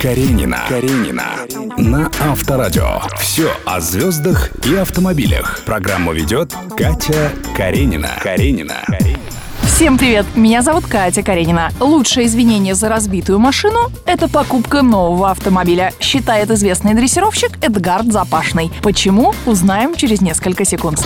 Каренина. Каренина. На Авторадио. Все о звездах и автомобилях. Программу ведет Катя Каренина. Каренина. Всем привет! Меня зовут Катя Каренина. Лучшее извинение за разбитую машину – это покупка нового автомобиля, считает известный дрессировщик Эдгард Запашный. Почему? Узнаем через несколько секунд.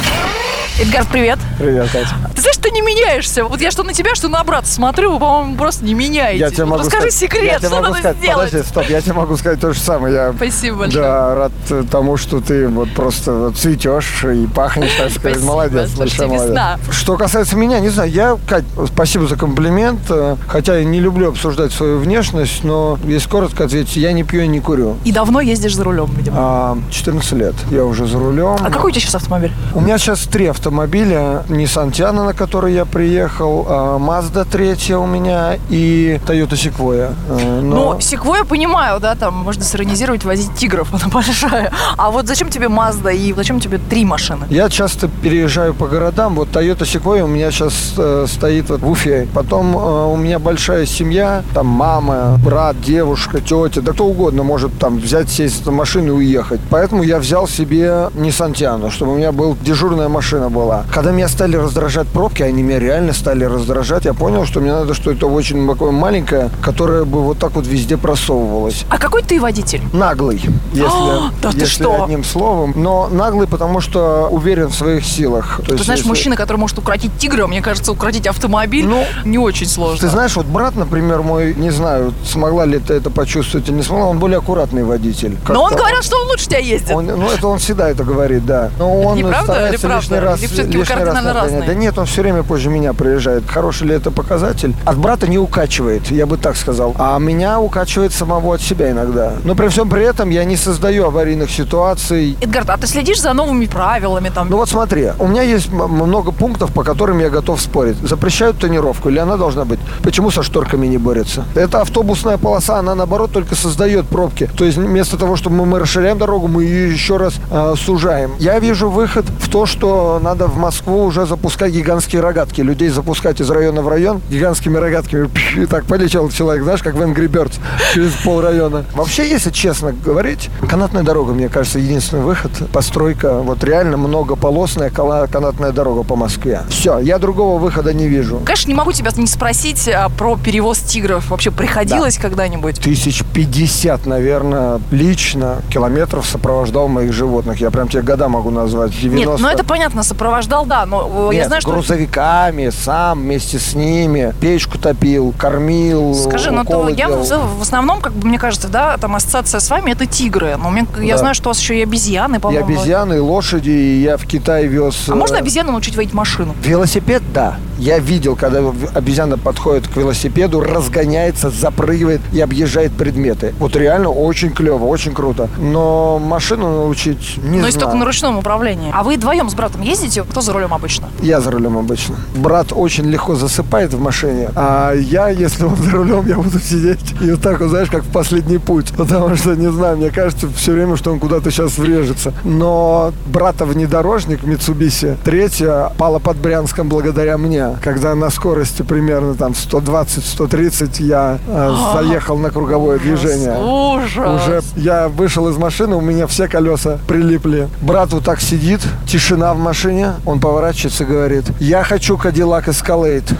Эдгард, привет. Привет, Катя. Ты знаешь, ты не меняешься. Вот я что на тебя, что на брата смотрю, вы, по-моему, просто не меняетесь. Я тебе могу Расскажи сказать, секрет, я тебе что надо сказать, сделать. Подожди, стоп, я тебе могу сказать то же самое. Я Спасибо большое. да, рад э, тому, что ты вот просто цветешь и пахнешь, так сказать. Спасибо, Молодец, большой молодец. весна. Что касается меня, не знаю, я, Кать, спасибо за комплимент, э, хотя я не люблю обсуждать свою внешность, но если коротко ответить, я не пью и не курю. И давно ездишь за рулем, видимо. А, 14 лет я уже за рулем. А какой у тебя сейчас автомобиль? У меня сейчас три автомобиля. Nissan Tiana, на который я приехал, а, Mazda 3 у меня и Toyota Sequoia. Э, Но... Ну, я понимаю, да, там можно сиронизировать, возить тигров, она большая. А вот зачем тебе Мазда и зачем тебе три машины? Я часто переезжаю по городам. Вот Toyota Sequoia у меня сейчас э, стоит вот в Уфе. Потом э, у меня большая семья. Там мама, брат, девушка, тетя. Да кто угодно может там взять, сесть в машину и уехать. Поэтому я взял себе Nissan Tiana, чтобы у меня был дежурная машина была. Когда меня стали раздражать пробки, они меня реально стали раздражать, я понял, что мне надо что-то очень такое маленькое, которое бы вот так вот везде просовывалось. А какой ты водитель? Наглый, если, да ты если что? одним словом. Но наглый, потому что уверен в своих силах. То Ты есть, знаешь, если- мужчина, который может укротить тигра, мне кажется, укротить автомобиль Ну, не очень сложно. Ты знаешь, вот брат, например, мой, не знаю, смогла ли ты это почувствовать или не смогла, он более аккуратный водитель. Но он говорил, что он лучше тебя ездит. он- ну, это он всегда это говорит, да. Но он неправда старается лишний раз, Или всё-таки вы лишний раз нагонять. разные? Да нет, он все время позже меня приезжает. Хороший ли это показатель? От брата не укачивает, я бы так сказал. А меня укачивает самого от себя иногда. Но при всем при этом я не создаю аварийных ситуаций. Эдгард, а ты следишь за новыми правилами там? Ну вот смотри, у меня есть много пунктов, по которым я готов спорить. Запрещают тонировку или она должна быть? Почему со шторками не борются? Это автобусная полоса, она наоборот только создает пробки. То есть вместо того, чтобы мы расширяем дорогу, мы ее еще раз э, сужаем. Я вижу выход в то, что надо в Москву уже запускать гигантские рогатки. Людей запускать из района в район гигантскими рогатками. И так полетел человек, знаешь, как в Angry Birds через пол района. Вообще, если честно говорить, канатная дорога, мне кажется, единственный выход. Постройка, вот реально многополосная канатная дорога по Москве. Все, я другого выхода не вижу. Конечно, не могу тебя не спросить а, про перевоз тигров. Вообще приходилось когда-нибудь? Тысяч пятьдесят, наверное, лично километров сопровождал моих животных. Я прям тебе года могу назвать. 90. Нет, ну это понятно, сопровождал, да, но э, я Нет, знаю, с что... грузовиками, сам вместе с ними, печку топил, кормил, Скажи, ну то я делал. в, в основном, как бы мне кажется, да, там ассоциация с вами это тигры. Но мне- я Да. знаю, что у вас еще и обезьяны, И по-моему. обезьяны, и лошади, и я в Китай вез... А можно э, обезьяну научить водить машину? Велосипед, да. Я видел, когда обезьяна подходит к велосипеду, разгоняется, запрыгивает и объезжает предметы. Вот реально очень клево, очень круто. Но машину научить не Но знаю. если только на ручном управлении. А вы вдвоем с братом ездите? Кто за рулем обычно? Я за рулем обычно. Брат очень легко засыпает в машине, а я, если он за рулем, я буду сидеть и вот так вот, знаешь, как в последний путь. Потому что, не знаю, мне кажется все время, что он куда-то сейчас врежется. Но брата внедорожник Mitsubishi, третья, пала под Брянском благодаря мне. Когда на скорости примерно там 120-130 я э, заехал на круговое движение. Ужас. Уже я вышел из машины, у меня все колеса прилипли. Брат вот так сидит, тишина в машине. Он поворачивается и говорит, я хочу Кадиллак Escalade.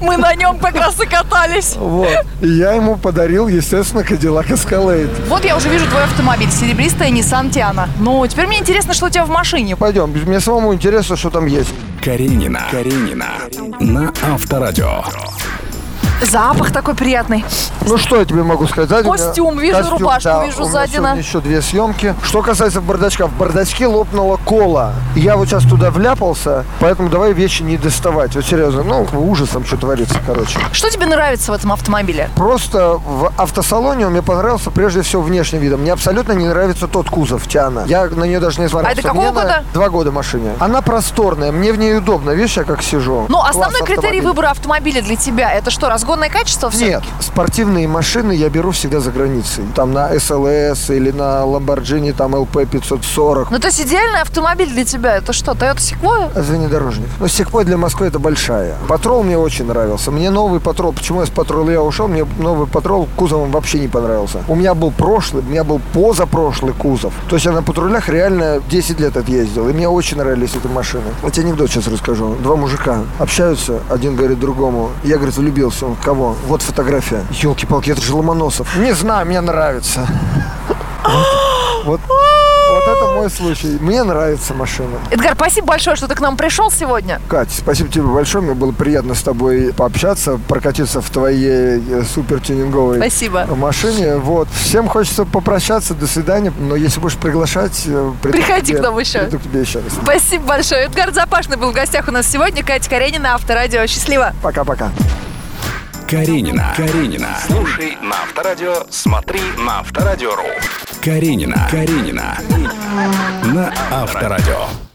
Мы на нем как раз и катались. Вот. И я ему подарил, естественно, Кадиллак Escalade. Вот я уже вижу твой автомобиль, серебристая Nissan Tiana. Ну, теперь мне интересно, что у тебя в машине. Пойдем, мне самому интересно, что там есть. Каренина. Каренина. На Авторадио. Запах такой приятный. Ну что я тебе могу сказать? Сзади меня Костюм, вижу, рубашку вижу у меня сзади на- еще две съемки. Что касается бардачка, в бардачке лопнула кола. Я вот сейчас туда вляпался, поэтому давай вещи не доставать. Вот серьезно, ну, ужасом что творится, короче. Что тебе нравится в этом автомобиле? Просто в автосалоне он мне понравился прежде всего внешним видом. Мне абсолютно не нравится тот кузов Тиана. Я на нее даже не смотрел. А это какого года? Два года машине. Она просторная, мне в ней удобно. Видишь, я как сижу. Ну, Класс основной критерий автомобиля. выбора автомобиля для тебя это что, разгон разгонное качество все Нет, спортивные машины я беру всегда за границей. Там на SLS или на Lamborghini, там LP 540. Ну, то есть идеальный автомобиль для тебя это что, Toyota Sequoia? Это внедорожник. Но Секвой для Москвы это большая. Патрол мне очень нравился. Мне новый патрол, почему я с патрола я ушел, мне новый патрол кузовом вообще не понравился. У меня был прошлый, у меня был позапрошлый кузов. То есть я на патрулях реально 10 лет отъездил. И мне очень нравились эти машины. Тебе анекдот сейчас расскажу. Два мужика общаются, один говорит другому. Я, говорит, влюбился. Он, кого? Вот фотография. Елки-палки, это же Ломоносов. Не знаю, мне нравится. Вот, вот, это мой случай. Мне нравится машина. Эдгар, спасибо большое, что ты к нам пришел сегодня. Кать, спасибо тебе большое. Мне было приятно с тобой пообщаться, прокатиться в твоей э, супер тюнинговой Спасибо. машине. Вот. Всем хочется попрощаться. До свидания. Но если будешь приглашать, э, приду Приходи тебе- к нам еще. Приду к тебе еще раз. Спасибо большое. Эдгар Запашный был в гостях у нас сегодня. Катя Каренина, Авторадио. Счастливо. Пока-пока. Каренина. Каренина. Слушай на Авторадио, смотри на Авторадио.ру. Каренина. Каренина. На Авторадио.